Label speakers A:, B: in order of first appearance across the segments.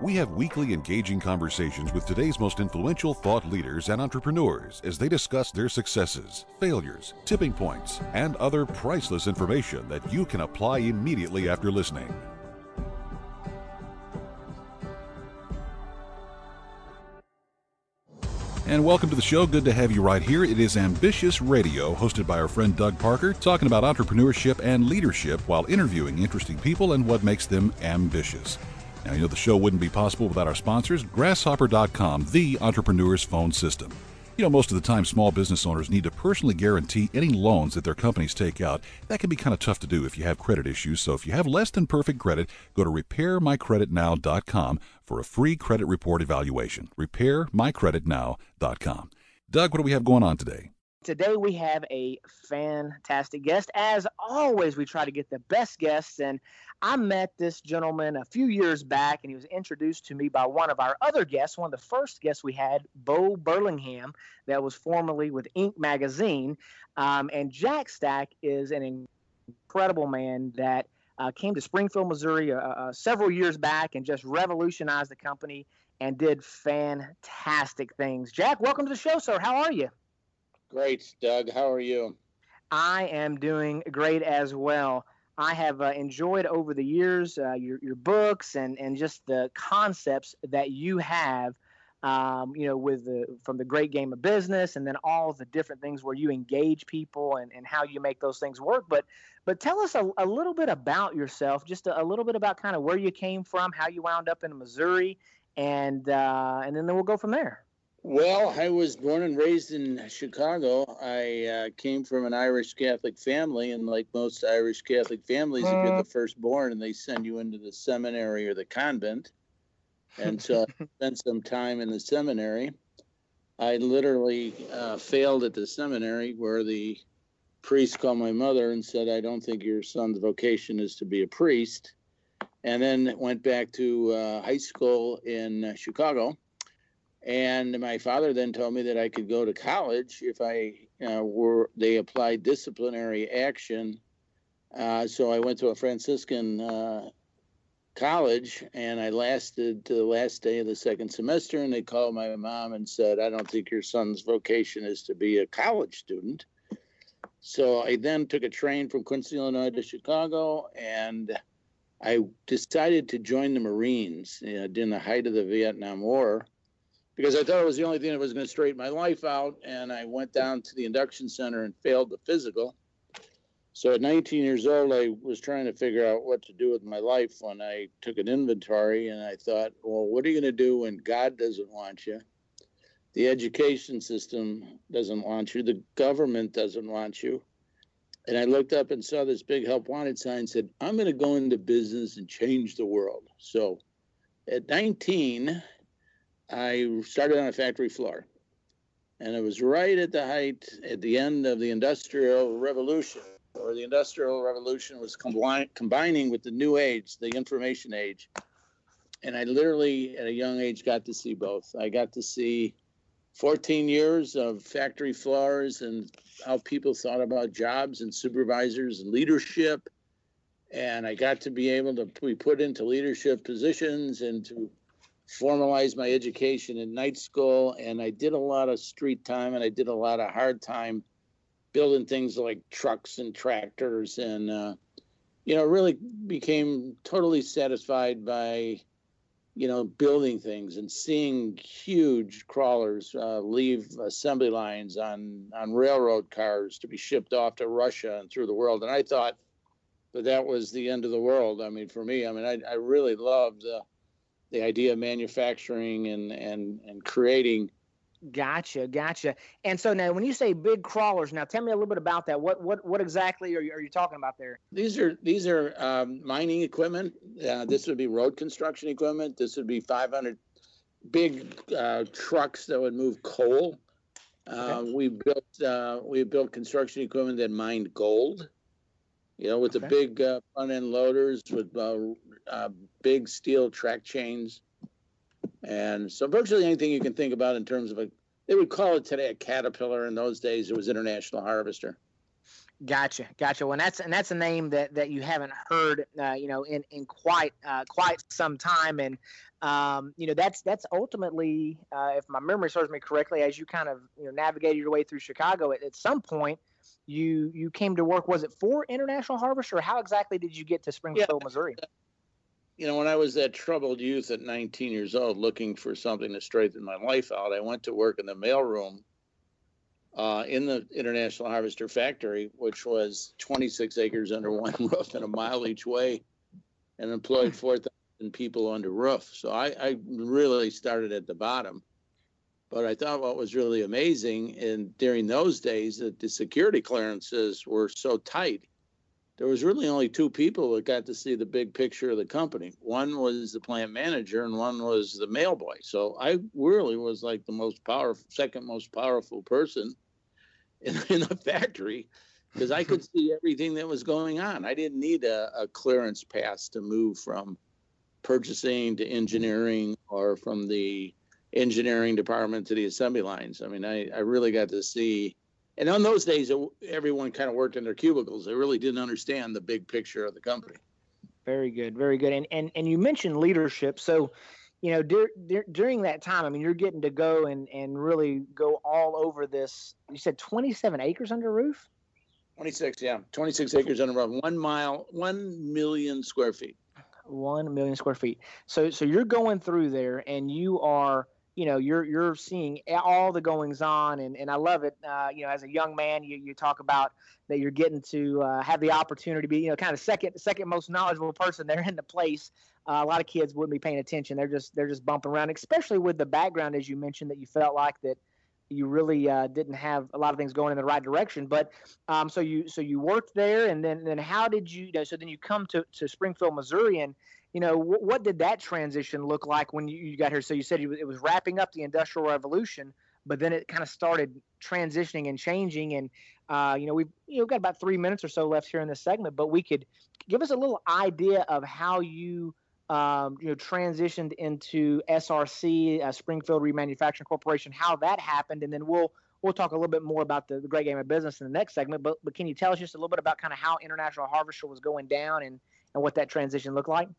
A: We have weekly engaging conversations with today's most influential thought leaders and entrepreneurs as they discuss their successes, failures, tipping points, and other priceless information that you can apply immediately after listening. And welcome to the show. Good to have you right here. It is Ambitious Radio, hosted by our friend Doug Parker, talking about entrepreneurship and leadership while interviewing interesting people and what makes them ambitious. Now, you know, the show wouldn't be possible without our sponsors, Grasshopper.com, the entrepreneur's phone system. You know, most of the time, small business owners need to personally guarantee any loans that their companies take out. That can be kind of tough to do if you have credit issues. So if you have less than perfect credit, go to repairmycreditnow.com for a free credit report evaluation. Repairmycreditnow.com. Doug, what do we have going on today?
B: Today we have a fantastic guest. As always, we try to get the best guests, and I met this gentleman a few years back, and he was introduced to me by one of our other guests, one of the first guests we had, Bo Burlingham, that was formerly with Inc. magazine. Um, and Jack Stack is an incredible man that uh, came to Springfield, Missouri, uh, uh, several years back and just revolutionized the company and did fantastic things. Jack, welcome to the show, sir. How are you?
C: Great, Doug. How are you?
B: I am doing great as well. I have uh, enjoyed over the years uh, your, your books and, and just the concepts that you have, um, you know, with the from the great game of business and then all the different things where you engage people and, and how you make those things work. But but tell us a, a little bit about yourself, just a, a little bit about kind of where you came from, how you wound up in Missouri, and uh, and then we'll go from there.
C: Well, I was born and raised in Chicago. I uh, came from an Irish Catholic family, and like most Irish Catholic families, if you're the firstborn, and they send you into the seminary or the convent. And so I spent some time in the seminary. I literally uh, failed at the seminary, where the priest called my mother and said, "I don't think your son's vocation is to be a priest." And then went back to uh, high school in uh, Chicago and my father then told me that I could go to college if I uh, were. They applied disciplinary action, uh, so I went to a Franciscan uh, college, and I lasted to the last day of the second semester. And they called my mom and said, "I don't think your son's vocation is to be a college student." So I then took a train from Quincy, Illinois, to Chicago, and I decided to join the Marines you know, during the height of the Vietnam War because I thought it was the only thing that was going to straighten my life out. And I went down to the induction center and failed the physical. So at 19 years old, I was trying to figure out what to do with my life when I took an inventory. And I thought, well, what are you going to do when God doesn't want you? The education system doesn't want you. The government doesn't want you. And I looked up and saw this big help wanted sign said, I'm going to go into business and change the world. So at 19, I started on a factory floor. And it was right at the height, at the end of the Industrial Revolution, or the Industrial Revolution was combine, combining with the New Age, the Information Age. And I literally, at a young age, got to see both. I got to see 14 years of factory floors and how people thought about jobs and supervisors and leadership. And I got to be able to be put into leadership positions and to formalized my education in night school and I did a lot of street time and I did a lot of hard time building things like trucks and tractors and uh, you know really became totally satisfied by you know building things and seeing huge crawlers uh, leave assembly lines on on railroad cars to be shipped off to Russia and through the world. And I thought that that was the end of the world. I mean for me I mean I, I really loved the idea of manufacturing and and and creating.
B: Gotcha, gotcha. And so now, when you say big crawlers, now tell me a little bit about that. What what what exactly are you, are you talking about there?
C: These are these are um, mining equipment. Uh, this would be road construction equipment. This would be 500 big uh, trucks that would move coal. Uh, okay. We built uh, we built construction equipment that mined gold. You know, with okay. the big uh, front end loaders with uh, uh, big steel track chains, and so virtually anything you can think about in terms of a they would call it today a caterpillar. In those days, it was International Harvester.
B: Gotcha, gotcha. Well, and that's and that's a name that, that you haven't heard, uh, you know, in in quite uh, quite some time, and um, you know that's that's ultimately, uh, if my memory serves me correctly, as you kind of you know navigated your way through Chicago, at, at some point you you came to work. Was it for International Harvester? Or how exactly did you get to Springfield, yeah. Missouri?
C: You know, when I was that troubled youth at 19 years old, looking for something to straighten my life out, I went to work in the mailroom uh, in the International Harvester Factory, which was 26 acres under one roof and a mile each way, and employed 4,000 people under roof. So I, I, really started at the bottom. But I thought what was really amazing, and during those days, that the security clearances were so tight. There was really only two people that got to see the big picture of the company. One was the plant manager, and one was the mail boy. So I really was like the most powerful, second most powerful person in, in the factory because I could see everything that was going on. I didn't need a, a, clearance pass to move from purchasing to engineering or from the engineering department to the assembly lines. I mean, I, I really got to see. And on those days, everyone kind of worked in their cubicles. They really didn't understand the big picture of the company.
B: Very good, very good. And and and you mentioned leadership. So you know, dur- dur- during that time, I mean, you're getting to go and, and really go all over this. You said 27 acres under roof?
C: 26, yeah. 26 acres under roof. One mile, 1 million square feet.
B: 1 million square feet. So, so you're going through there and you are – you know you're you're seeing all the goings on and, and I love it uh, you know as a young man you, you talk about that you're getting to uh, have the opportunity to be you know kind of second second most knowledgeable person there in the place uh, a lot of kids wouldn't be paying attention they're just they're just bumping around especially with the background as you mentioned that you felt like that you really uh, didn't have a lot of things going in the right direction. But um, so you so you worked there, and then then how did you? you know, so then you come to, to Springfield, Missouri, and you know, what did that transition look like when you, you got here? So you said it was wrapping up the Industrial Revolution, but then it kind of started transitioning and changing. And uh, you know, we've you know got about three minutes or so left here in this segment, but we could give us a little idea of how you. Um, you know, transitioned into SRC, uh, Springfield Remanufacturing Corporation, how that happened, and then we'll we'll talk a little bit more about the, the great game of business in the next segment. But but can you tell us just a little bit about kind of how International Harvester was going down and and what that transition looked like?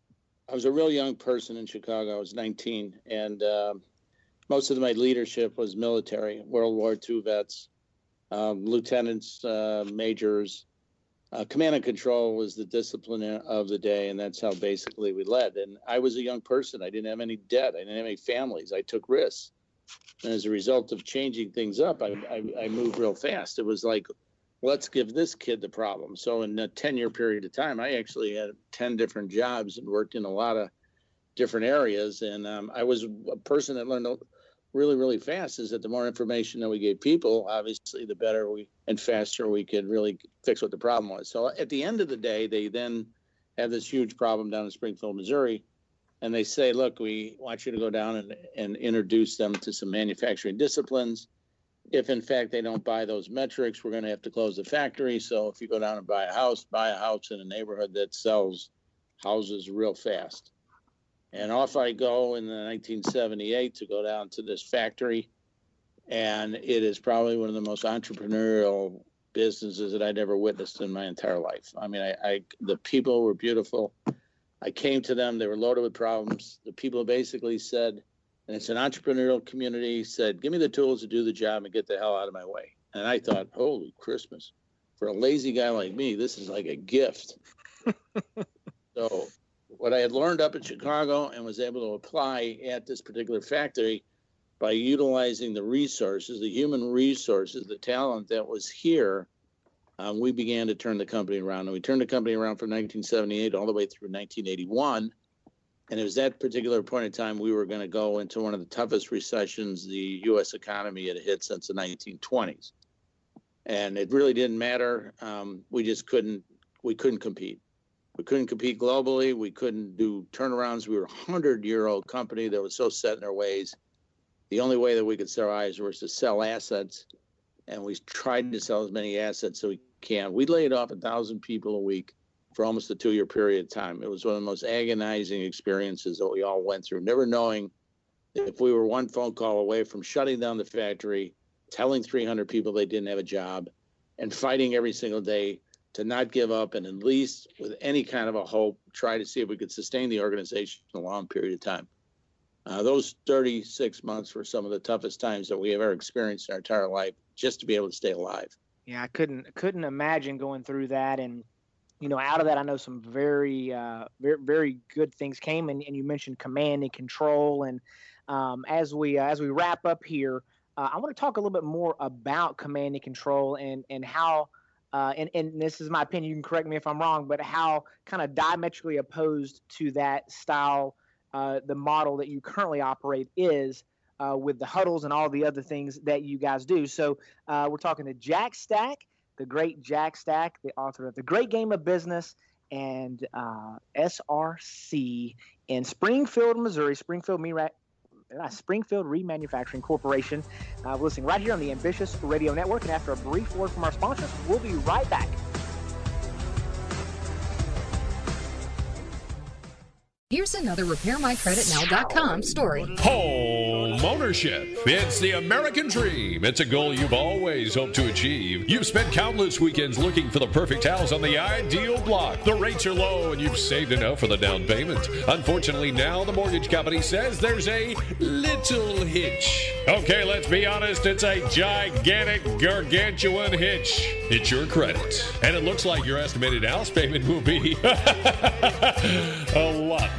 C: I was a real young person in Chicago. I was 19, and uh, most of my leadership was military, World War II vets, um, lieutenants, uh, majors. Uh, command and control was the discipline of the day, and that's how basically we led. And I was a young person. I didn't have any debt. I didn't have any families. I took risks. And as a result of changing things up, I, I, I moved real fast. It was like let's give this kid the problem. So in a 10 year period of time, I actually had 10 different jobs and worked in a lot of different areas. And um, I was a person that learned really, really fast is that the more information that we gave people, obviously, the better we and faster we could really fix what the problem was. So at the end of the day, they then have this huge problem down in Springfield, Missouri. And they say, look, we want you to go down and, and introduce them to some manufacturing disciplines if in fact they don't buy those metrics, we're going to have to close the factory. So if you go down and buy a house, buy a house in a neighborhood that sells houses real fast. And off I go in the 1978 to go down to this factory. And it is probably one of the most entrepreneurial businesses that I'd ever witnessed in my entire life. I mean, I, I the people were beautiful. I came to them, they were loaded with problems. The people basically said, and it's an entrepreneurial community said give me the tools to do the job and get the hell out of my way. And i thought holy christmas. For a lazy guy like me this is like a gift. So what i had learned up in chicago and was able to apply at this particular factory by utilizing the resources the human resources the talent that was here um, we began to turn the company around. And we turned the company around from 1978 all the way through 1981 and it was that particular point in time we were going to go into one of the toughest recessions the U.S. economy had hit since the 1920s, and it really didn't matter. Um, we just couldn't we couldn't compete. We couldn't compete globally. We couldn't do turnarounds. We were a hundred year old company that was so set in their ways. The only way that we could survive was to sell assets, and we tried to sell as many assets so we can. We laid off a thousand people a week for almost a two year period of time. It was one of the most agonizing experiences that we all went through, never knowing if we were one phone call away from shutting down the factory, telling 300 people they didn't have a job, and fighting every single day to not give up and at least with any kind of a hope try to see if we could sustain the organization a long period of time. Uh, those 36 months were some of the toughest times that we have ever experienced in our entire life just to be able to stay alive.
B: Yeah, I couldn't couldn't imagine going through that and you know, out of that, I know some very, uh, very, very good things came, and, and you mentioned command and control. And um, as we uh, as we wrap up here, uh, I want to talk a little bit more about command and control and and how uh, and, and this is my opinion, you can correct me if I'm wrong, but how kind of diametrically opposed to that style, uh, the model that you currently operate is uh, with the huddles and all the other things that you guys do. So we're talking to Jack Stack, the great Jack Stack, the author of The Great Game of Business and uh, SRC in Springfield, Missouri, Springfield uh, Springfield Remanufacturing Corporation. Uh, listening right here on the Ambitious Radio Network. And after a brief word from our sponsors, we'll be right back.
D: Here's another RepairMyCreditNow.com story.
E: Home ownership. It's the American dream. It's a goal you've always hoped to achieve. You've spent countless weekends looking for the perfect house on the ideal block. The rates are low and you've saved enough for the down payment. Unfortunately, now the mortgage company says there's a little hitch. Okay, let's be honest, it's a gigantic, gargantuan hitch. It's your credit. And it looks like your estimated house payment will be a lot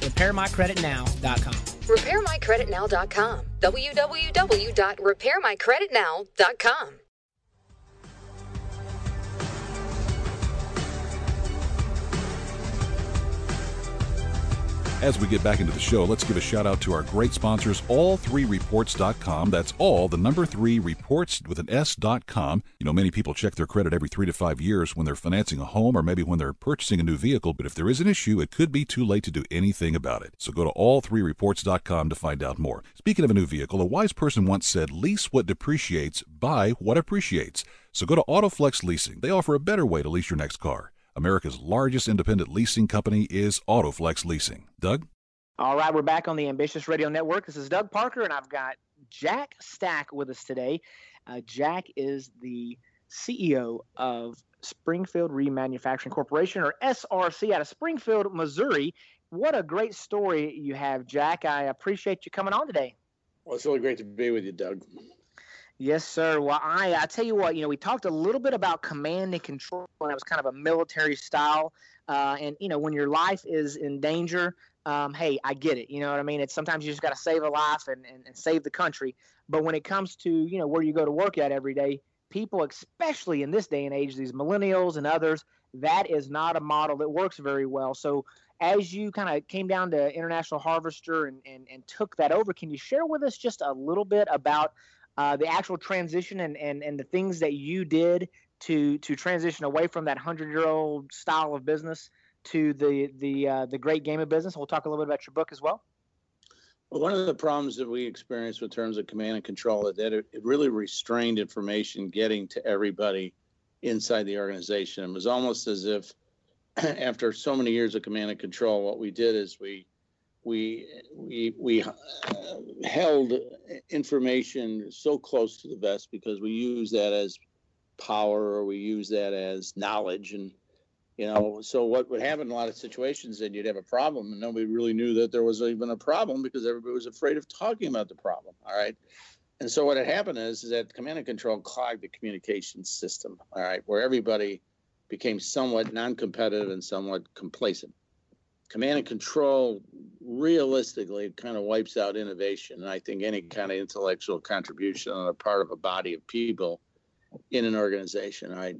F: RepairMyCreditNow.com.
D: RepairMyCreditNow.com. www.repairmycreditnow.com.
A: As we get back into the show, let's give a shout out to our great sponsors, all3reports.com. That's all, the number three reports with an S.com. You know, many people check their credit every three to five years when they're financing a home or maybe when they're purchasing a new vehicle, but if there is an issue, it could be too late to do anything about it. So go to all3reports.com to find out more. Speaking of a new vehicle, a wise person once said, lease what depreciates, buy what appreciates. So go to Autoflex Leasing. They offer a better way to lease your next car. America's largest independent leasing company is Autoflex Leasing. Doug?
B: All right, we're back on the Ambitious Radio Network. This is Doug Parker, and I've got Jack Stack with us today. Uh, Jack is the CEO of Springfield Remanufacturing Corporation, or SRC, out of Springfield, Missouri. What a great story you have, Jack. I appreciate you coming on today.
C: Well, it's really great to be with you, Doug.
B: Yes, sir. Well, I I tell you what, you know, we talked a little bit about command and control, and it was kind of a military style. Uh, and you know, when your life is in danger, um, hey, I get it. You know what I mean? It's sometimes you just got to save a life and, and, and save the country. But when it comes to you know where you go to work at every day, people, especially in this day and age, these millennials and others, that is not a model that works very well. So as you kind of came down to International Harvester and, and, and took that over, can you share with us just a little bit about uh, the actual transition and, and, and the things that you did to to transition away from that hundred year old style of business to the the uh, the great game of business. We'll talk a little bit about your book as well.
C: Well, one of the problems that we experienced with terms of command and control is that it, it really restrained information getting to everybody inside the organization. It was almost as if after so many years of command and control, what we did is we we we we uh, held information so close to the vest because we use that as power or we use that as knowledge and you know so what would happen in a lot of situations then you'd have a problem and nobody really knew that there was even a problem because everybody was afraid of talking about the problem all right? And so what had happened is, is that command and control clogged the communication system all right where everybody became somewhat non-competitive and somewhat complacent command and control realistically kind of wipes out innovation and i think any kind of intellectual contribution on the part of a body of people in an organization right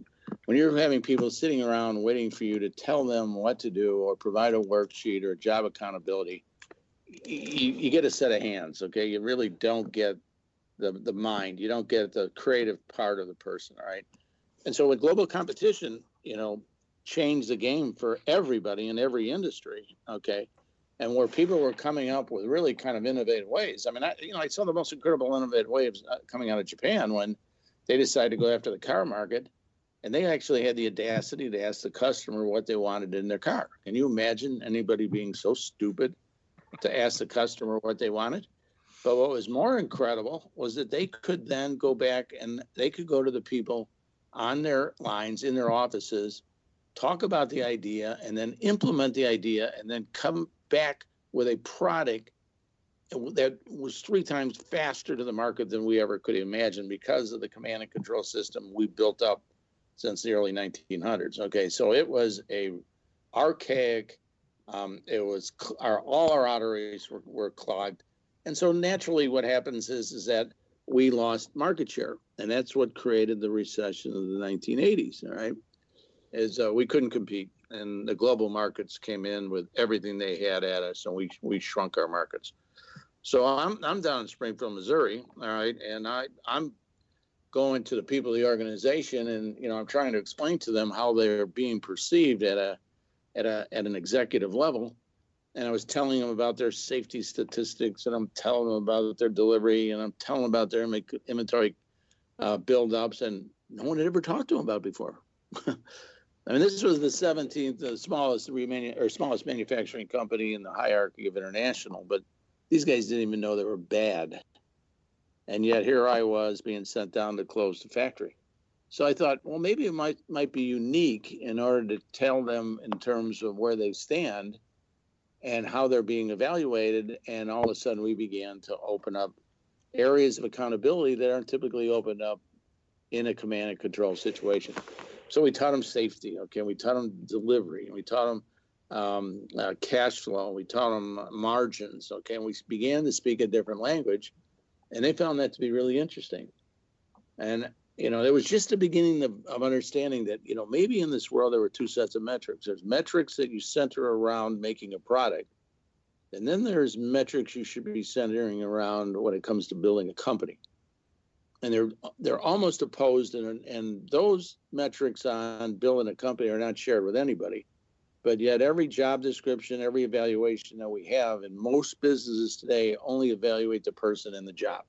C: when you're having people sitting around waiting for you to tell them what to do or provide a worksheet or job accountability, you, you get a set of hands. Okay, you really don't get the the mind. You don't get the creative part of the person. Right, and so with global competition, you know, changed the game for everybody in every industry. Okay. And where people were coming up with really kind of innovative ways. I mean, I, you know, I saw the most incredible innovative waves uh, coming out of Japan when they decided to go after the car market and they actually had the audacity to ask the customer what they wanted in their car. Can you imagine anybody being so stupid to ask the customer what they wanted? But what was more incredible was that they could then go back and they could go to the people on their lines in their offices, talk about the idea, and then implement the idea, and then come back with a product that was three times faster to the market than we ever could imagine because of the command and control system we built up since the early 1900s. Okay, so it was a archaic. Um, it was our all our arteries were, were clogged, and so naturally, what happens is is that we lost market share, and that's what created the recession of the 1980s. All right, is uh, we couldn't compete, and the global markets came in with everything they had at us, and we we shrunk our markets. So I'm I'm down in Springfield, Missouri. All right, and I I'm going to the people of the organization and you know i'm trying to explain to them how they're being perceived at a at a at an executive level and i was telling them about their safety statistics and i'm telling them about their delivery and i'm telling them about their inventory uh, build-ups and no one had ever talked to them about before I mean, this was the 17th, the smallest remaining or smallest manufacturing company in the hierarchy of international, but these guys didn't even know they were bad. And yet here I was being sent down to close the factory. So I thought, well, maybe it might might be unique in order to tell them in terms of where they stand and how they're being evaluated. And all of a sudden, we began to open up areas of accountability that aren't typically opened up in a command and control situation. So we taught them safety. Okay, we taught them delivery. We taught them um, uh, cash flow. We taught them margins. Okay, and we began to speak a different language and they found that to be really interesting. And you know, it was just the beginning of, of understanding that you know maybe in this world there were two sets of metrics. There's metrics that you center around making a product, and then there's metrics you should be centering around when it comes to building a company. And they're they're almost opposed, and and those metrics on building a company are not shared with anybody. But yet, every job description, every evaluation that we have in most businesses today only evaluate the person and the job.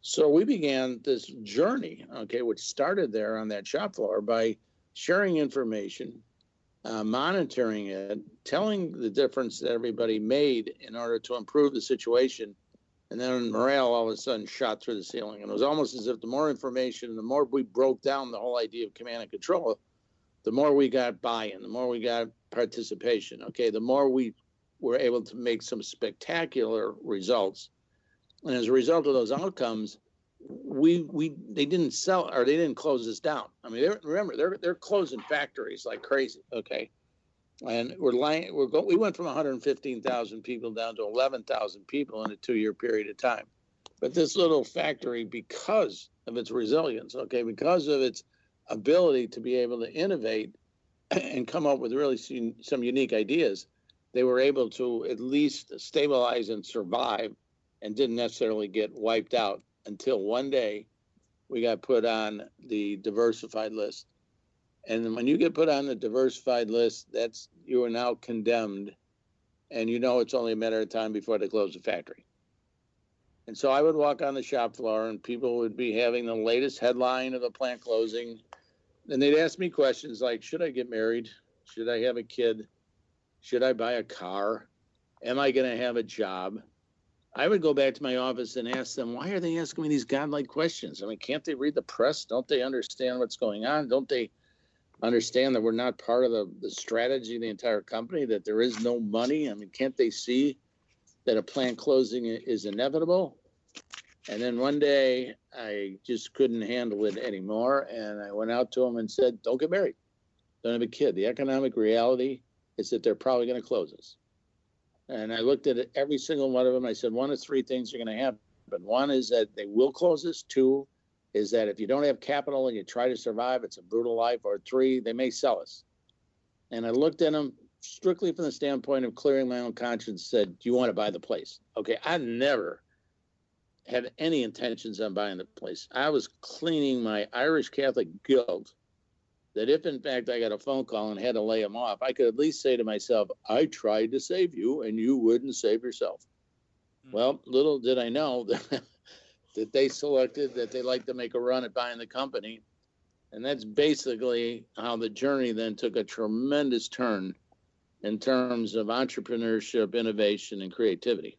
C: So we began this journey, okay, which started there on that shop floor by sharing information, uh, monitoring it, telling the difference that everybody made in order to improve the situation. And then morale all of a sudden shot through the ceiling. And it was almost as if the more information, the more we broke down the whole idea of command and control, the more we got buy-in, the more we got participation. Okay, the more we were able to make some spectacular results, and as a result of those outcomes, we we they didn't sell or they didn't close us down. I mean, remember they're they're closing factories like crazy. Okay, and we're lying. We're go, we went from 115,000 people down to 11,000 people in a two-year period of time. But this little factory, because of its resilience, okay, because of its ability to be able to innovate and come up with really some unique ideas, they were able to at least stabilize and survive and didn't necessarily get wiped out until one day we got put on the diversified list. And when you get put on the diversified list, that's you are now condemned. And you know it's only a matter of time before they close the factory. And so I would walk on the shop floor and people would be having the latest headline of the plant closing. And they'd ask me questions like should i get married? Should i have a kid? Should i buy a car? Am i going to have a job? I would go back to my office and ask them why are they asking me these godlike questions? I mean can't they read the press? Don't they understand what's going on? Don't they understand that we're not part of the, the strategy of the entire company that there is no money i mean can't they see that a plant closing is inevitable and then one day I just couldn't handle it anymore. And I went out to him and said, Don't get married. Don't have a kid. The economic reality is that they're probably going to close us. And I looked at every single one of them. I said, One of three things are going to happen. One is that they will close us. Two, is that if you don't have capital and you try to survive, it's a brutal life. Or three, they may sell us. And I looked at them strictly from the standpoint of clearing my own conscience. Said, "Do you want to buy the place?" Okay, I never had any intentions on buying the place. I was cleaning my Irish Catholic guilt that if in fact I got a phone call and had to lay them off, I could at least say to myself, I tried to save you and you wouldn't save yourself. Mm-hmm. Well, little did I know that that they selected that they like to make a run at buying the company. And that's basically how the journey then took a tremendous turn in terms of entrepreneurship, innovation, and creativity.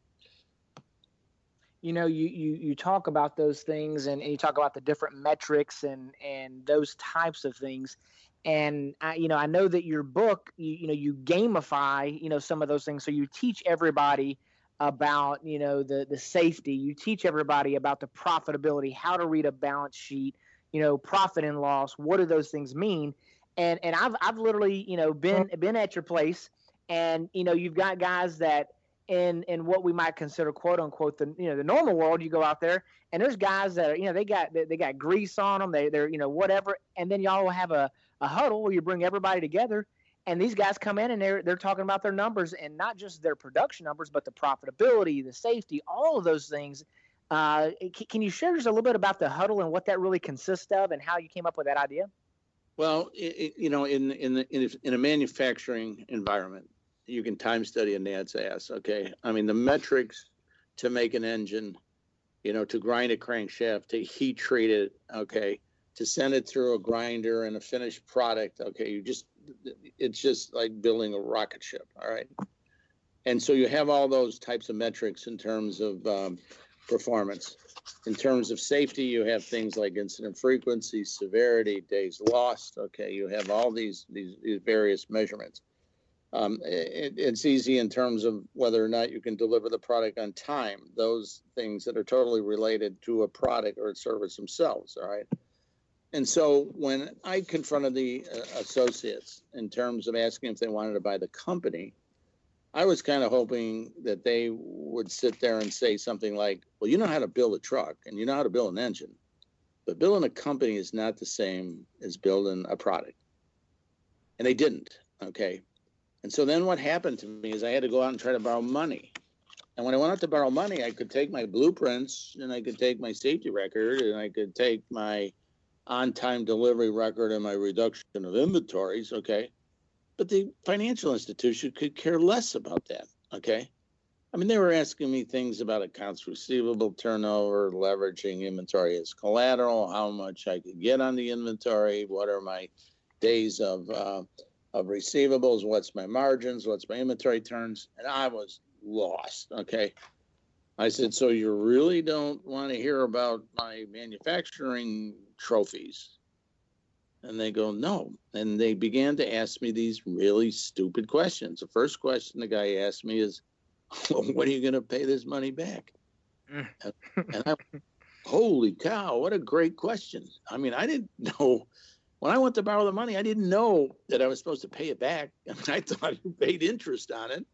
B: You know, you, you, you talk about those things and, and you talk about the different metrics and, and those types of things. And I, you know, I know that your book, you, you know, you gamify, you know, some of those things. So you teach everybody about you know the the safety. You teach everybody about the profitability how to read a balance sheet you know profit and loss what do those things mean? And and i've i've literally you know been mm-hmm. been at your place and you know you've got guys that in in what we might consider quote unquote the you know the normal world you go out there and there's guys that are you know they got they, they got grease on them they they're you know whatever. And then y'all will have a, a huddle where you bring everybody together and these guys come in and they're they're talking about their numbers and not just their production numbers, but the profitability, the safety, all of those things. Uh, can you share just a little bit about the huddle and what that really consists of, and how you came up with that idea?
C: Well, it, you know, in in the, in, a, in a manufacturing environment, you can time study a gnat's ass. Okay, I mean the metrics to make an engine, you know, to grind a crankshaft, to heat treat it, okay, to send it through a grinder and a finished product. Okay, you just it's just like building a rocket ship. All right. And so you have all those types of metrics in terms of um, performance. In terms of safety, you have things like incident frequency, severity, days lost. Okay, you have all these these, these various measurements. Um, it, it's easy in terms of whether or not you can deliver the product on time. Those things that are totally related to a product or a service themselves. All right. And so when I confronted the uh, associates in terms of asking if they wanted to buy the company, I was kind of hoping that they would sit there and say something like, well, you know how to build a truck and you know how to build an engine, but building a company is not the same as building a product. And they didn't. Okay. And so then what happened to me is I had to go out and try to borrow money. And when I went out to borrow money, I could take my blueprints and I could take my safety record and I could take my on-time delivery record and my reduction of inventories, okay? But the financial institution could care less about that, okay? I mean, they were asking me things about accounts receivable turnover, leveraging inventory as collateral, how much I could get on the inventory, what are my days of uh, of receivables, what's my margins, what's my inventory turns, and I was lost. Okay, I said, so you really don't want to hear about my manufacturing trophies? And they go, no. And they began to ask me these really stupid questions. The first question the guy asked me is, well, when are you going to pay this money back? Mm. and I, holy cow, what a great question. I mean, I didn't know when I went to borrow the money, I didn't know that I was supposed to pay it back. I thought you paid interest on it.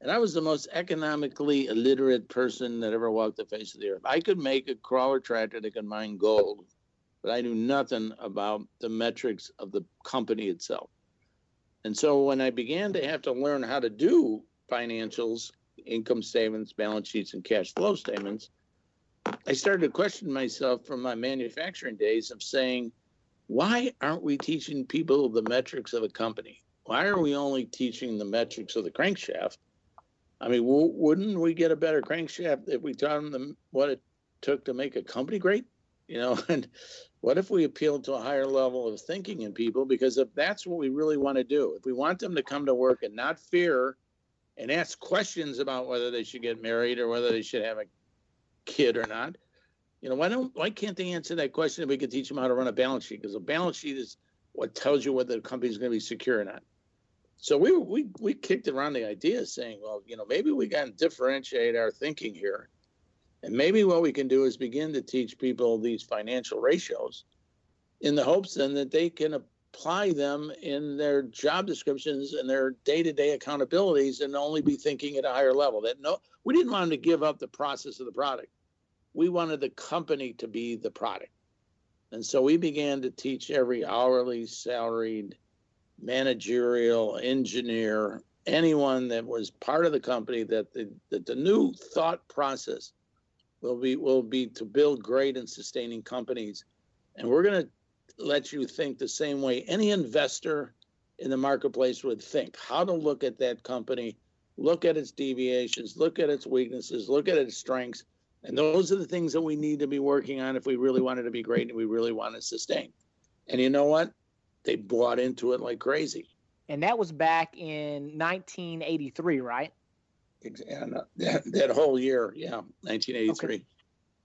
C: And I was the most economically illiterate person that ever walked the face of the earth. I could make a crawler tractor that could mine gold but I knew nothing about the metrics of the company itself. And so when I began to have to learn how to do financials, income statements, balance sheets, and cash flow statements, I started to question myself from my manufacturing days of saying, why aren't we teaching people the metrics of a company? Why are we only teaching the metrics of the crankshaft? I mean, w- wouldn't we get a better crankshaft if we taught them what it took to make a company great? You know, and what if we appeal to a higher level of thinking in people? Because if that's what we really want to do, if we want them to come to work and not fear and ask questions about whether they should get married or whether they should have a kid or not, you know, why don't why can't they answer that question if we could teach them how to run a balance sheet? Because a balance sheet is what tells you whether the company is going to be secure or not. So we we we kicked around the idea saying, well, you know, maybe we to differentiate our thinking here and maybe what we can do is begin to teach people these financial ratios in the hopes then that they can apply them in their job descriptions and their day-to-day accountabilities and only be thinking at a higher level. That no we didn't want to give up the process of the product. We wanted the company to be the product. And so we began to teach every hourly salaried managerial engineer anyone that was part of the company that the, that the new thought process will be will be to build great and sustaining companies. And we're going to let you think the same way any investor in the marketplace would think how to look at that company look at its deviations look at its weaknesses look at its strengths. And those are the things that we need to be working on if we really want it to be great and we really want to sustain. And you know what they bought into it like crazy
B: and that was back in 1983, right?
C: And that, that whole year, yeah, 1983. Okay.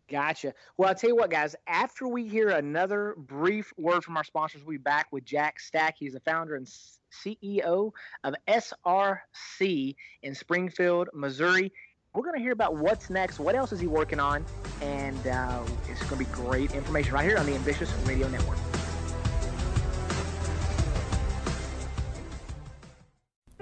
B: Gotcha. Well, I'll tell you what, guys. After we hear another brief word from our sponsors, we'll be back with Jack Stack. He's the founder and CEO of SRC in Springfield, Missouri. We're going to hear about what's next, what else is he working on, and uh, it's going to be great information right here on the Ambitious Radio Network.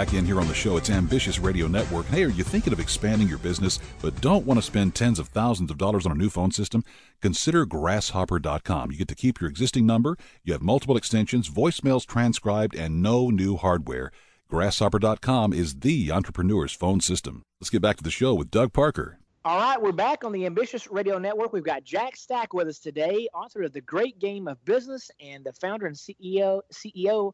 A: Back in here on the show, it's Ambitious Radio Network. Hey, are you thinking of expanding your business but don't want to spend tens of thousands of dollars on a new phone system? Consider Grasshopper.com. You get to keep your existing number, you have multiple extensions, voicemails transcribed, and no new hardware. Grasshopper.com is the entrepreneur's phone system. Let's get back to the show with Doug Parker.
B: All right, we're back on the Ambitious Radio Network. We've got Jack Stack with us today, author of The Great Game of Business and the founder and CEO CEO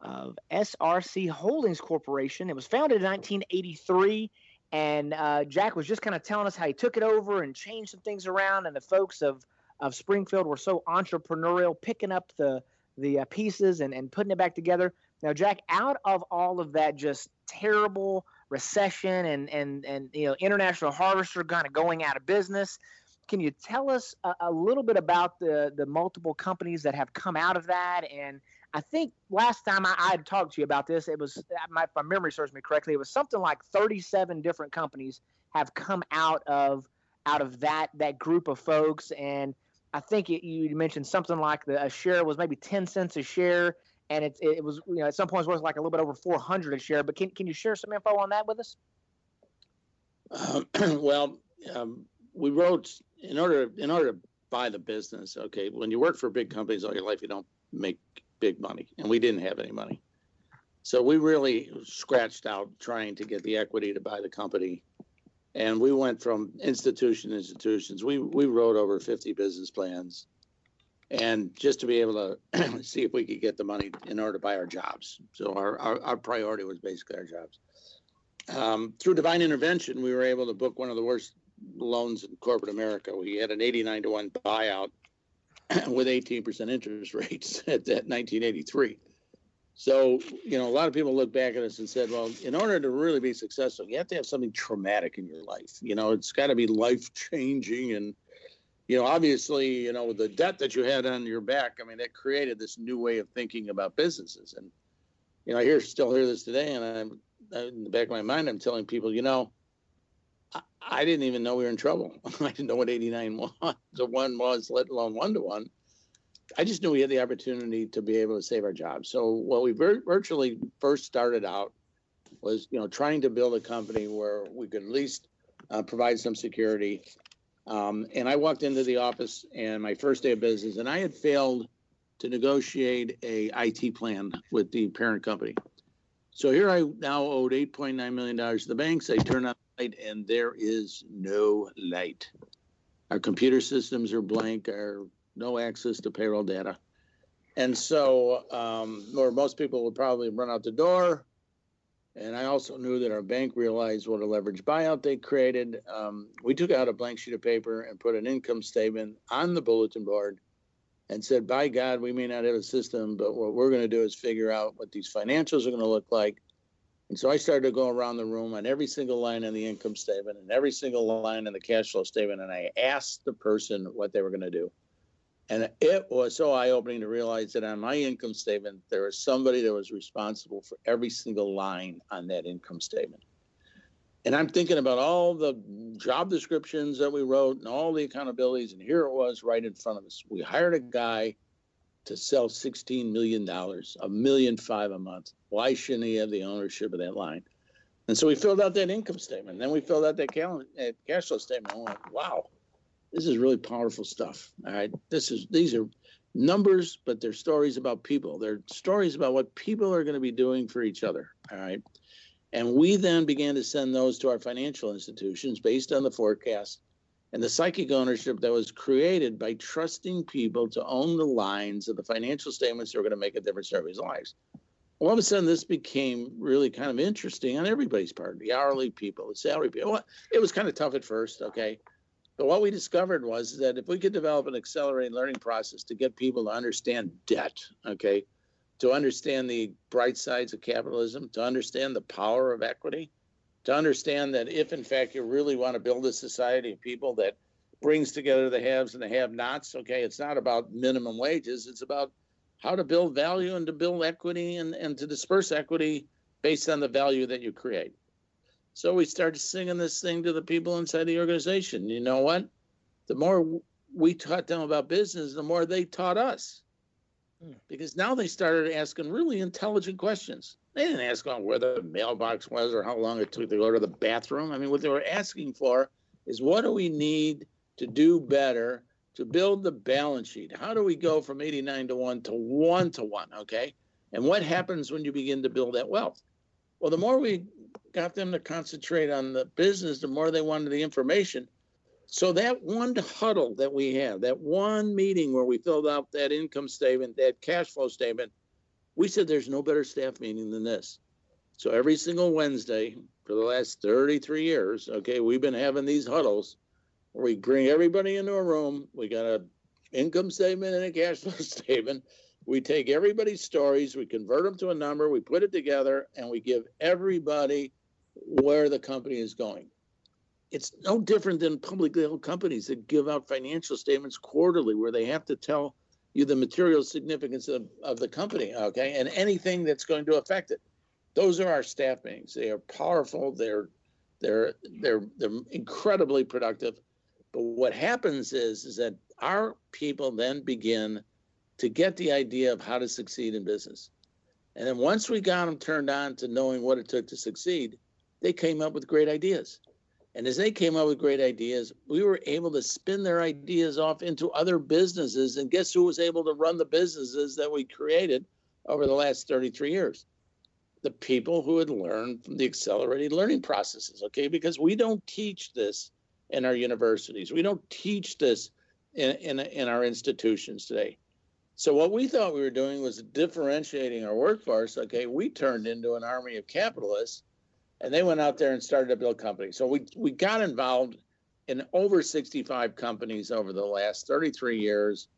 B: of SRC Holdings Corporation. It was founded in 1983, and uh, Jack was just kind of telling us how he took it over and changed some things around. And the folks of of Springfield were so entrepreneurial, picking up the the uh, pieces and, and putting it back together. Now, Jack, out of all of that just terrible recession and and and you know international harvester kind of going out of business, can you tell us a, a little bit about the the multiple companies that have come out of that and I think last time I, I had talked to you about this, it was my, my memory serves me correctly. It was something like 37 different companies have come out of out of that that group of folks, and I think it, you mentioned something like the a share was maybe 10 cents a share, and it it was you know at some points worth like a little bit over 400 a share. But can can you share some info on that with us?
C: Well, um, we wrote in order in order to buy the business. Okay, when you work for big companies all your life, you don't make big money, and we didn't have any money. So we really scratched out trying to get the equity to buy the company. And we went from institution to institutions. We, we wrote over 50 business plans and just to be able to see if we could get the money in order to buy our jobs. So our, our, our priority was basically our jobs. Um, through divine intervention, we were able to book one of the worst loans in corporate America. We had an 89 to 1 buyout with 18% interest rates at that 1983. So, you know, a lot of people look back at us and said, well, in order to really be successful, you have to have something traumatic in your life. You know, it's got to be life changing. And, you know, obviously, you know, the debt that you had on your back, I mean, that created this new way of thinking about businesses. And, you know, I hear, still hear this today. And I'm in the back of my mind, I'm telling people, you know, I didn't even know we were in trouble. I didn't know what 89 to 1 was, let alone 1 to 1. I just knew we had the opportunity to be able to save our jobs. So what we vir- virtually first started out was, you know, trying to build a company where we could at least uh, provide some security. Um, and I walked into the office and my first day of business, and I had failed to negotiate a IT plan with the parent company. So here I now owed $8.9 million to the banks. I turn on the and there is no light. Our computer systems are blank, our no access to payroll data. And so, um, or most people would probably run out the door. And I also knew that our bank realized what a leverage buyout they created. Um, we took out a blank sheet of paper and put an income statement on the bulletin board and said, by God, we may not have a system, but what we're going to do is figure out what these financials are going to look like. And so I started to go around the room on every single line in the income statement and every single line in the cash flow statement. And I asked the person what they were going to do. And it was so eye opening to realize that on my income statement, there was somebody that was responsible for every single line on that income statement. And I'm thinking about all the job descriptions that we wrote and all the accountabilities. And here it was right in front of us. We hired a guy to sell $16 million, a million five a month. Why shouldn't he have the ownership of that line? And so we filled out that income statement. And then we filled out that cash flow statement. And went, wow, this is really powerful stuff. All right. This is, these are numbers, but they're stories about people. They're stories about what people are going to be doing for each other. All right. And we then began to send those to our financial institutions based on the forecast and the psychic ownership that was created by trusting people to own the lines of the financial statements that are going to make a difference in everybody's lives. All of a sudden, this became really kind of interesting on everybody's part the hourly people, the salary people. Well, it was kind of tough at first, okay? But what we discovered was that if we could develop an accelerated learning process to get people to understand debt, okay, to understand the bright sides of capitalism, to understand the power of equity, to understand that if, in fact, you really want to build a society of people that brings together the haves and the have nots, okay, it's not about minimum wages, it's about how to build value and to build equity and, and to disperse equity based on the value that you create. So we started singing this thing to the people inside the organization. You know what? The more we taught them about business, the more they taught us. Hmm. because now they started asking really intelligent questions. They didn't ask on where the mailbox was or how long it took to go to the bathroom. I mean, what they were asking for is what do we need to do better to build the balance sheet? How do we go from 89 to 1 to 1 to 1? Okay. And what happens when you begin to build that wealth? Well, the more we got them to concentrate on the business, the more they wanted the information. So that one huddle that we had, that one meeting where we filled out that income statement, that cash flow statement, we said there's no better staff meeting than this. So every single Wednesday for the last 33 years, okay, we've been having these huddles where we bring everybody into a room. We got a income statement and a cash flow statement. We take everybody's stories, we convert them to a number, we put it together, and we give everybody where the company is going it's no different than publicly held companies that give out financial statements quarterly where they have to tell you the material significance of, of the company okay? And anything that's going to affect it. Those are our staff meetings. They are powerful. They're they're they're they're incredibly productive. But what happens is is that our people then begin to get the idea of how to succeed in business. And then once we got them turned on to knowing what it took to succeed they came up with great ideas and as they came up with great ideas, we were able to spin their ideas off into other businesses. And guess who was able to run the businesses that we created over the last 33 years? The people who had learned from the accelerated learning processes, okay? Because we don't teach this in our universities, we don't teach this in, in, in our institutions today. So, what we thought we were doing was differentiating our workforce. Okay, we turned into an army of capitalists and they went out there and started to build companies. So we we got involved in over 65 companies over the last 33 years,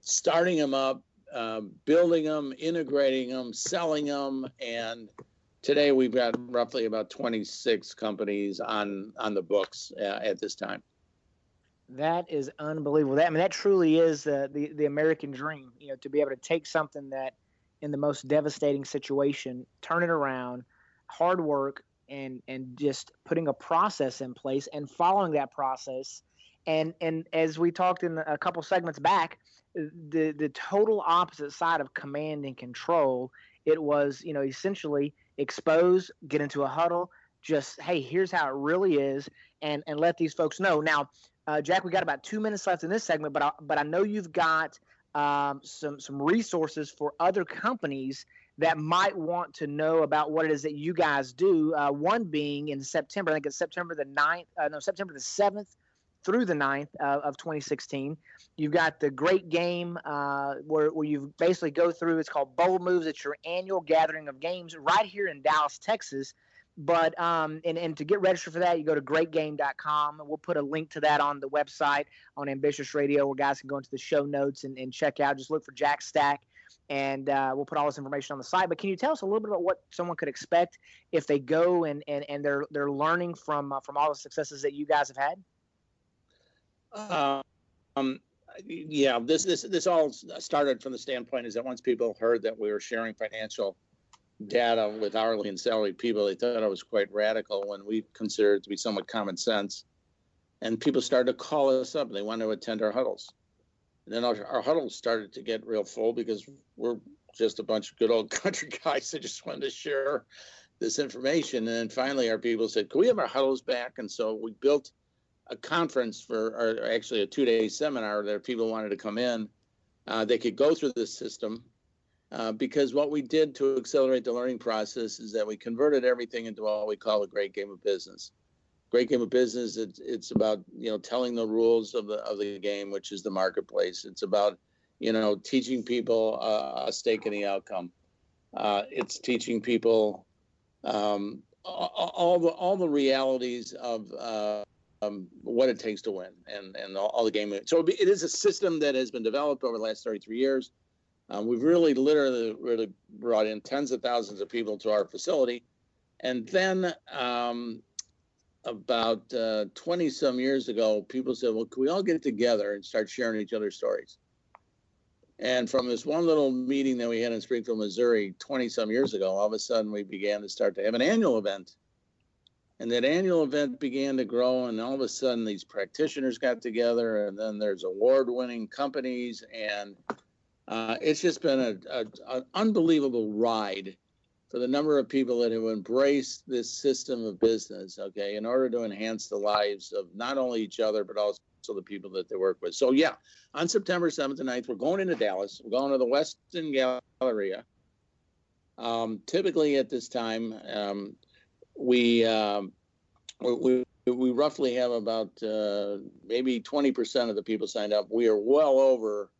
C: starting them up, um, building them, integrating them, selling them, and today we've got roughly about 26 companies on on the books uh, at this time.
B: That is unbelievable. That I mean, that truly is the the American dream. You know, to be able to take something that in the most devastating situation, turn it around, hard work, and and just putting a process in place and following that process. And and as we talked in a couple segments back the the total opposite side of command and control it was you know essentially expose get into a huddle just hey here's how it really is and and let these folks know. Now uh, jack we got about two minutes left in this segment but I, but I know you've got um, some some resources for other companies that might want to know about what it is that you guys do. Uh, one being in September, I think it's September the 9th, uh, no, September the 7th through the 9th uh, of 2016. You've got the great game uh, where, where you basically go through, it's called Bold Moves. It's your annual gathering of games right here in Dallas, Texas. But um, and, and to get registered for that, you go to greatgame.com. We'll put a link to that on the website on Ambitious Radio where guys can go into the show notes and, and check out. Just look for Jack Stack and uh, we'll put all this information on the site. But can you tell us a little bit about what someone could expect if they go and, and, and they're they're learning from uh, from all the successes that you guys have had?
C: Uh, um, yeah, this this this all started from the standpoint is that once people heard that we were sharing financial data with hourly and salary people, they thought it was quite radical when we considered it to be somewhat common sense. And people started to call us up and they wanted to attend our huddles. And then our, our huddles started to get real full because we're just a bunch of good old country guys that just wanted to share this information. And then finally, our people said, Can we have our huddles back? And so we built a conference for, or actually a two day seminar that people wanted to come in. Uh, they could go through the system uh, because what we did to accelerate the learning process is that we converted everything into what we call a great game of business. Great game of business. It's it's about you know telling the rules of the of the game, which is the marketplace. It's about you know teaching people uh, a stake in the outcome. Uh, it's teaching people um, all, the all the realities of uh, um, what it takes to win and and all, all the game. So it is a system that has been developed over the last 33 years. Um, we've really literally really brought in tens of thousands of people to our facility, and then um, about 20 uh, some years ago, people said, "Well, can we all get together and start sharing each other's stories?" And from this one little meeting that we had in Springfield, Missouri, 20 some years ago, all of a sudden we began to start to have an annual event and that annual event began to grow and all of a sudden these practitioners got together and then there's award-winning companies and uh, it's just been an unbelievable ride for the number of people that have embraced this system of business okay in order to enhance the lives of not only each other but also the people that they work with so yeah on september 7th and 9th we're going into dallas we're going to the westin galleria um, typically at this time um, we, um, we we roughly have about uh, maybe 20% of the people signed up. We are well over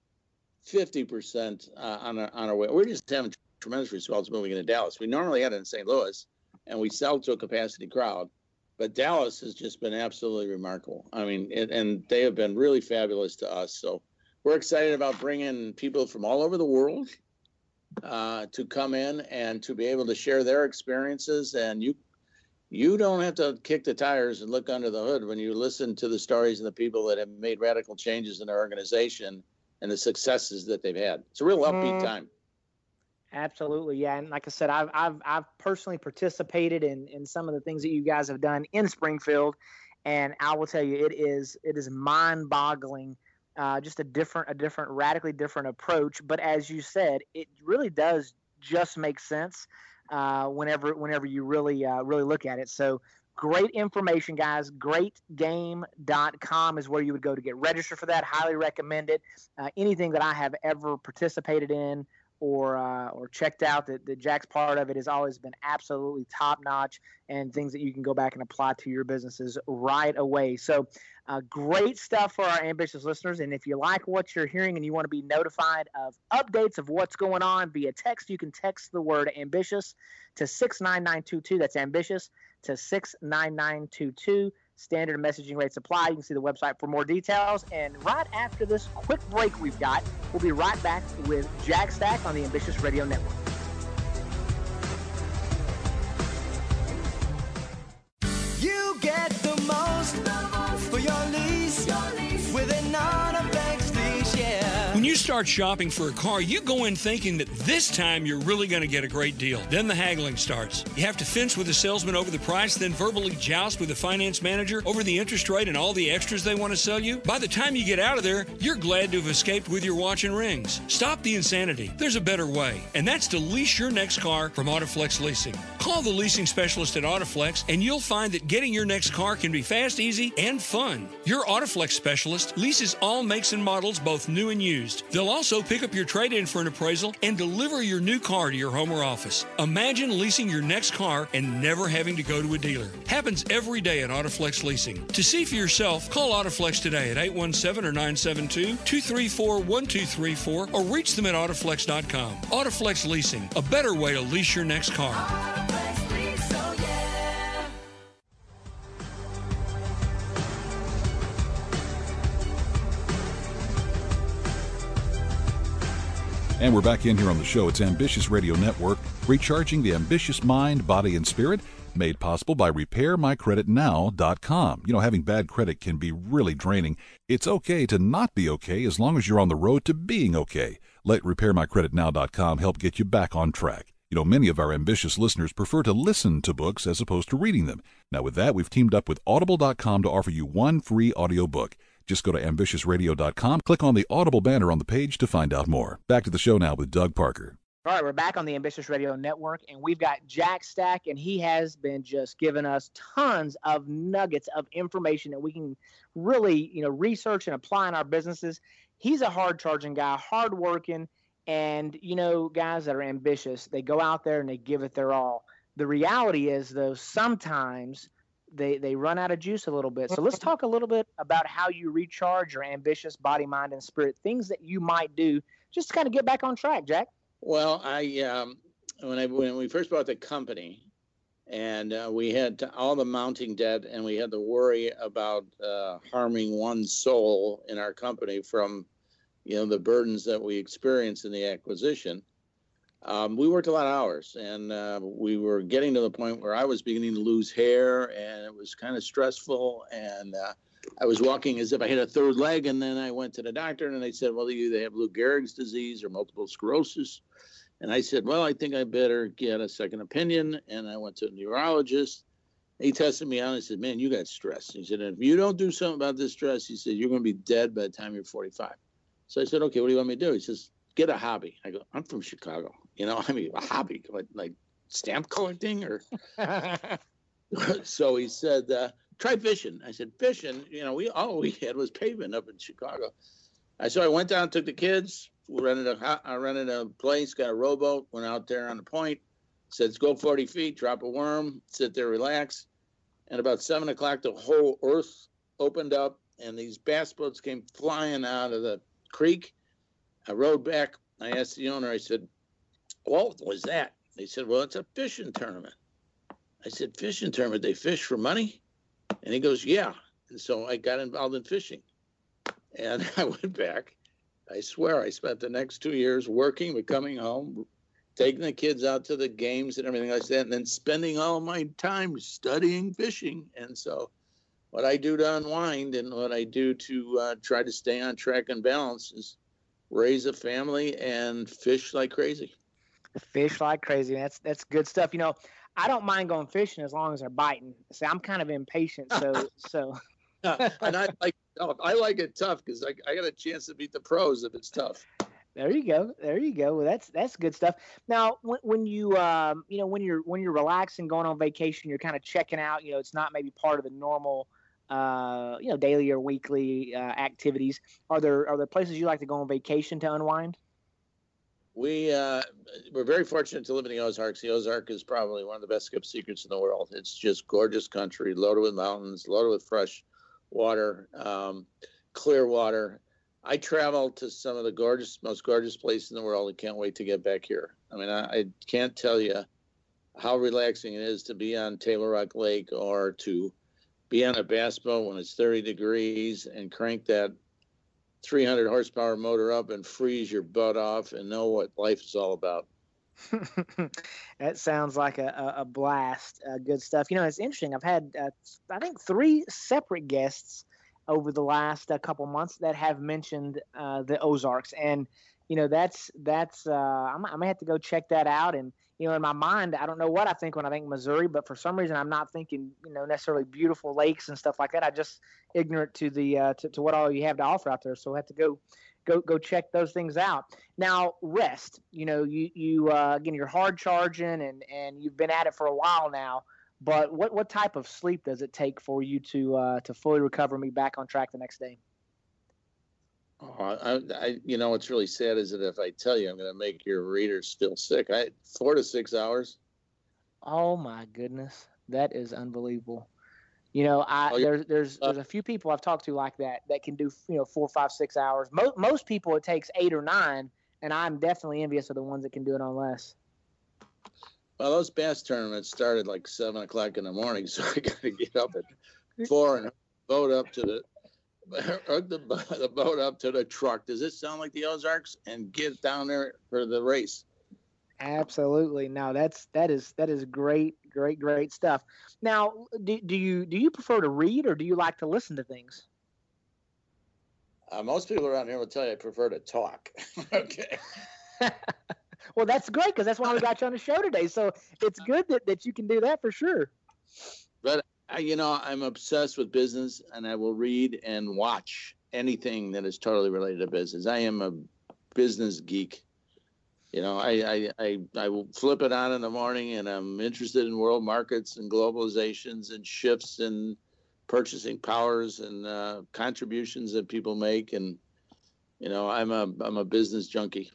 C: 50% uh, on, our, on our way. We're just having tremendous results moving into Dallas. We normally had it in St. Louis, and we sell to a capacity crowd. But Dallas has just been absolutely remarkable. I mean, it, and they have been really fabulous to us. So we're excited about bringing people from all over the world uh, to come in and to be able to share their experiences. And you you don't have to kick the tires and look under the hood when you listen to the stories of the people that have made radical changes in their organization and the successes that they've had. It's a real upbeat mm. time.
B: Absolutely, yeah. And like I said, I've I've I've personally participated in in some of the things that you guys have done in Springfield, and I will tell you, it is it is mind-boggling. Uh, just a different, a different, radically different approach. But as you said, it really does just make sense uh, whenever whenever you really uh, really look at it. So great information, guys. Greatgame.com is where you would go to get registered for that. Highly recommend it. Uh, anything that I have ever participated in or uh, or checked out that, that Jack's part of it has always been absolutely top notch and things that you can go back and apply to your businesses right away. So uh, great stuff for our ambitious listeners. And if you like what you're hearing and you want to be notified of updates of what's going on via text, you can text the word ambitious to 69922. That's ambitious to 69922. Standard messaging rates apply. You can see the website for more details. And right after this quick break we've got, we'll be right back with Jack Stack on the Ambitious Radio Network.
G: Start shopping for a car, you go in thinking that this time you're really going to get a great deal. Then the haggling starts. You have to fence with the salesman over the price, then verbally joust with the finance manager over the interest rate and all the extras they want to sell you. By the time you get out of there, you're glad to have escaped with your watch and rings. Stop the insanity. There's a better way, and that's to lease your next car from Autoflex Leasing. Call the leasing specialist at Autoflex, and you'll find that getting your next car can be fast, easy, and fun. Your Autoflex specialist leases all makes and models, both new and used. They'll also pick up your trade in for an appraisal and deliver your new car to your home or office. Imagine leasing your next car and never having to go to a dealer. Happens every day at Autoflex Leasing. To see for yourself, call Autoflex today at 817 or 972 234 1234 or reach them at Autoflex.com. Autoflex Leasing, a better way to lease your next car.
A: And we're back in here on the show. It's Ambitious Radio Network, recharging the ambitious mind, body, and spirit, made possible by RepairMyCreditNow.com. You know, having bad credit can be really draining. It's okay to not be okay as long as you're on the road to being okay. Let RepairMyCreditNow.com help get you back on track. You know, many of our ambitious listeners prefer to listen to books as opposed to reading them. Now, with that, we've teamed up with Audible.com to offer you one free audiobook. Just go to ambitiousradio.com, click on the Audible banner on the page to find out more. Back to the show now with Doug Parker.
B: All right, we're back on the Ambitious Radio Network, and we've got Jack Stack, and he has been just giving us tons of nuggets of information that we can really, you know, research and apply in our businesses. He's a hard charging guy, hard working, and you know, guys that are ambitious, they go out there and they give it their all. The reality is, though, sometimes they they run out of juice a little bit. So let's talk a little bit about how you recharge your ambitious body, mind, and spirit. Things that you might do just to kind of get back on track, Jack.
C: Well, I um, when I when we first bought the company, and uh, we had all the mounting debt, and we had to worry about uh, harming one soul in our company from, you know, the burdens that we experienced in the acquisition. Um, we worked a lot of hours, and uh, we were getting to the point where I was beginning to lose hair, and it was kind of stressful. And uh, I was walking as if I had a third leg, and then I went to the doctor, and they said, "Well, you either have Lou Gehrig's disease or multiple sclerosis." And I said, "Well, I think I better get a second opinion." And I went to a neurologist. He tested me out and he said, "Man, you got stress." He said, "If you don't do something about this stress," he said, "you're going to be dead by the time you're 45." So I said, "Okay, what do you want me to do?" He says, "Get a hobby." I go, "I'm from Chicago." You know, I mean, a hobby like, like stamp collecting or. so he said, uh, "Try fishing." I said, "Fishing." You know, we all we had was pavement up in Chicago. I so I went down, took the kids, rented a I rented a place, got a rowboat, went out there on the point, said, "Let's go 40 feet, drop a worm, sit there, relax." And about seven o'clock, the whole earth opened up, and these bass boats came flying out of the creek. I rode back. I asked the owner. I said, "What was that?" They said, "Well, it's a fishing tournament." I said, "Fishing tournament? They fish for money?" And he goes, "Yeah." And so I got involved in fishing, and I went back. I swear, I spent the next two years working, but coming home, taking the kids out to the games and everything like that, and then spending all my time studying fishing. And so, what I do to unwind and what I do to uh, try to stay on track and balance is raise a family and fish like crazy.
B: Fish like crazy. That's that's good stuff. You know, I don't mind going fishing as long as they're biting. See, I'm kind of impatient, so so.
C: and I like I like it tough because I, I got a chance to beat the pros if it's tough.
B: There you go. There you go. Well, that's that's good stuff. Now, when, when you um, you know when you're when you're relaxing, going on vacation, you're kind of checking out. You know, it's not maybe part of the normal, uh, you know, daily or weekly uh, activities. Are there are there places you like to go on vacation to unwind?
C: We uh, we're very fortunate to live in the Ozarks. The Ozark is probably one of the best kept secrets in the world. It's just gorgeous country, loaded with mountains, loaded with fresh water, um, clear water. I travel to some of the gorgeous, most gorgeous places in the world and can't wait to get back here. I mean, I, I can't tell you how relaxing it is to be on Table Rock Lake or to be on a bass boat when it's 30 degrees and crank that 300 horsepower motor up and freeze your butt off and know what life is all about.
B: that sounds like a, a, blast. Uh, good stuff. You know, it's interesting. I've had, uh, I think, three separate guests over the last uh, couple months that have mentioned uh, the Ozarks, and you know, that's that's. Uh, I'm, I may have to go check that out. And you know, in my mind, I don't know what I think when I think Missouri, but for some reason, I'm not thinking, you know, necessarily beautiful lakes and stuff like that. I just ignorant to the uh, to, to what all you have to offer out there. So I have to go go go check those things out. Now, rest. You know, you you uh, again, you're hard charging and and you've been at it for a while now. But what what type of sleep does it take for you to uh, to fully recover be back on track the next day?
C: Oh, I, I, you know, what's really sad is that if I tell you, I'm going to make your readers feel sick. I four to six hours.
B: Oh my goodness, that is unbelievable. You know, I
C: Oh,
B: there's there's
C: Uh,
B: there's a few people I've talked to like that that can do you know four, five, six hours. Most most people it takes eight or nine, and I'm definitely envious of the ones that can do it on less.
C: Well, those bass tournaments started like seven o'clock in the morning, so I got to get up at four and boat up to the hook the, the boat up to the truck. Does this sound like the Ozarks? And get down there for the race.
B: Absolutely. No, that's that is that is great, great, great stuff. Now, do, do you do you prefer to read or do you like to listen to things?
C: Uh, most people around here will tell you I prefer to talk. okay.
B: well, that's great because that's why we got you on the show today. So it's good that, that you can do that for sure.
C: I, you know, I'm obsessed with business, and I will read and watch anything that is totally related to business. I am a business geek. You know, I I, I, I will flip it on in the morning, and I'm interested in world markets and globalizations and shifts and purchasing powers and uh, contributions that people make, and you know, I'm a I'm a business junkie.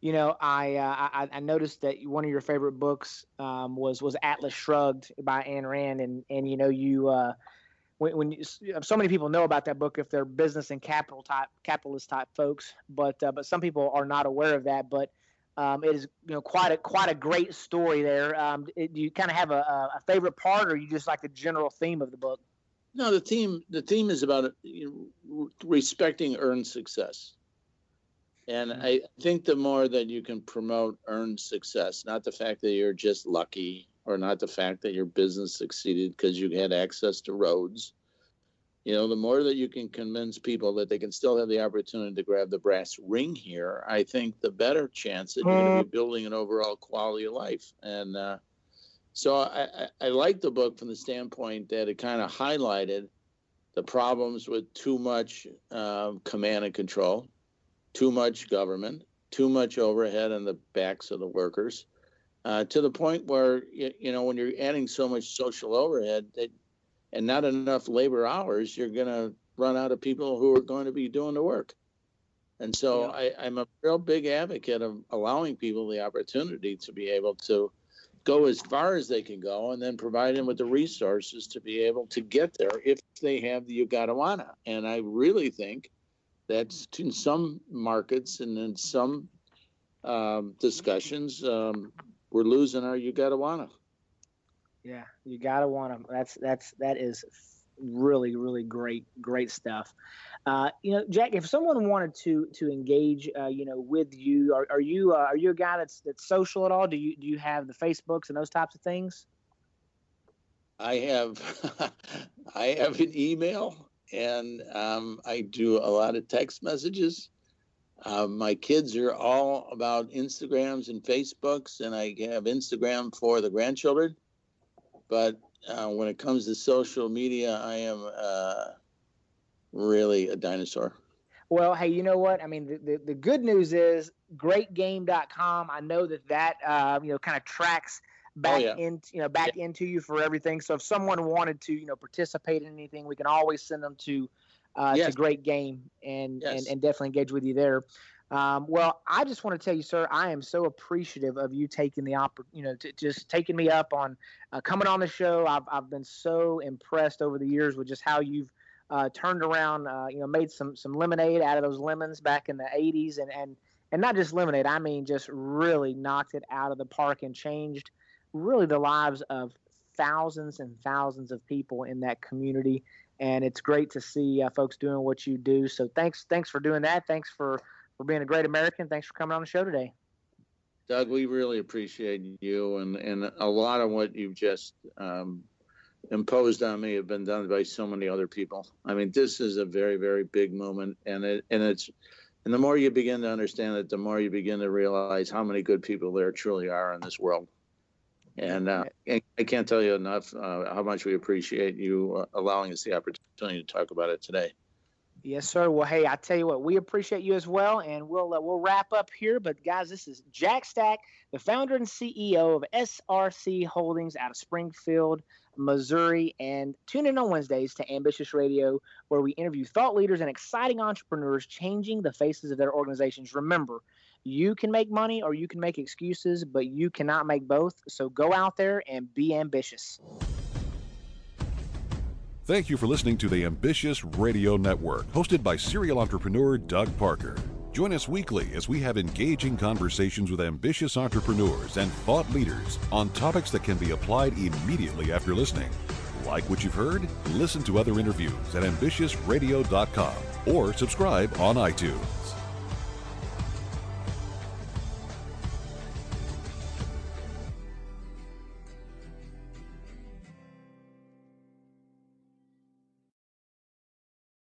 B: You know, I uh, I, I noticed that one of your favorite books um, was was Atlas Shrugged by Ayn Rand, and and you know you uh, when, when you, so many people know about that book if they're business and capital type capitalist type folks, but uh, but some people are not aware of that. But um, it is you know quite a quite a great story there. Um, it, do you kind of have a, a favorite part, or you just like the general theme of the book?
C: No, the theme the theme is about you know, respecting earned success. And I think the more that you can promote earned success, not the fact that you're just lucky or not the fact that your business succeeded because you had access to roads, you know, the more that you can convince people that they can still have the opportunity to grab the brass ring here, I think the better chance that you're going to be building an overall quality of life. And uh, so I, I, I like the book from the standpoint that it kind of highlighted the problems with too much um, command and control, too much government, too much overhead on the backs of the workers, uh, to the point where you, you know when you're adding so much social overhead that, and not enough labor hours, you're going to run out of people who are going to be doing the work. And so I, I'm a real big advocate of allowing people the opportunity to be able to go as far as they can go and then provide them with the resources to be able to get there if they have the you gotta wanna. And I really think that's in some markets and in some um, discussions, um, we're losing our you gotta wanna.
B: Yeah, you gotta want them. That's that's that is really really great great stuff. Uh, you know, Jack, if someone wanted to to engage, uh, you know, with you, are, are you uh, are you a guy that's that's social at all? Do you do you have the Facebooks and those types of things?
C: I have I have an email and um, I do a lot of text messages. Uh, my kids are all about Instagrams and Facebooks, and I have Instagram for the grandchildren. But uh, when it comes to social media, I am uh, really a dinosaur.
B: Well, hey, you know what? I mean, the, the, the good news is greatgame.com. I know that that, uh, you know, kind of tracks back
C: yeah.
B: in, you know, back into you for everything. So if someone wanted to, you know, participate in anything, we can always send them to, uh,
C: Yes.
B: to Great Game and, and,
C: Yes.
B: and definitely engage with you there. Um, well, I just want to tell you, sir, I am so appreciative of you taking the oppor- you know, to, just taking me up on uh, coming on the show. I've, I've been so impressed over the years with just how you've uh, turned around, uh, you know, made some some lemonade out of those lemons back in the '80s, and and and not just lemonade. I mean, just really knocked it out of the park and changed really the lives of thousands and thousands of people in that community. And it's great to see uh, folks doing what you do. So thanks, thanks for doing that. Thanks for for being a great American. Thanks for coming on the show today.
C: Doug, we really appreciate you, and, and a lot of what you've just um, imposed on me have been done by so many other people. I mean, this is a very, very big moment, and it and it's and the more you begin to understand it, the more you begin to realize how many good people there truly are in this world. And uh, I can't tell you enough uh, how much we appreciate you uh, allowing us the opportunity to talk about it today.
B: Yes, sir. Well, hey, I tell you what, we appreciate you as well, and we'll uh, we'll wrap up here. But guys, this is Jack Stack, the founder and CEO of SRC Holdings out of Springfield, Missouri, and tune in on Wednesdays to Ambitious Radio, where we interview thought leaders and exciting entrepreneurs changing the faces of their organizations. Remember, you can make money or you can make excuses, but you cannot make both. So go out there and be ambitious.
A: Thank you for listening to the Ambitious Radio Network, hosted by serial entrepreneur Doug Parker. Join us weekly as we have engaging conversations with ambitious entrepreneurs and thought leaders on topics that can be applied immediately after listening. Like what you've heard? Listen to other interviews at ambitiousradio.com or subscribe on iTunes.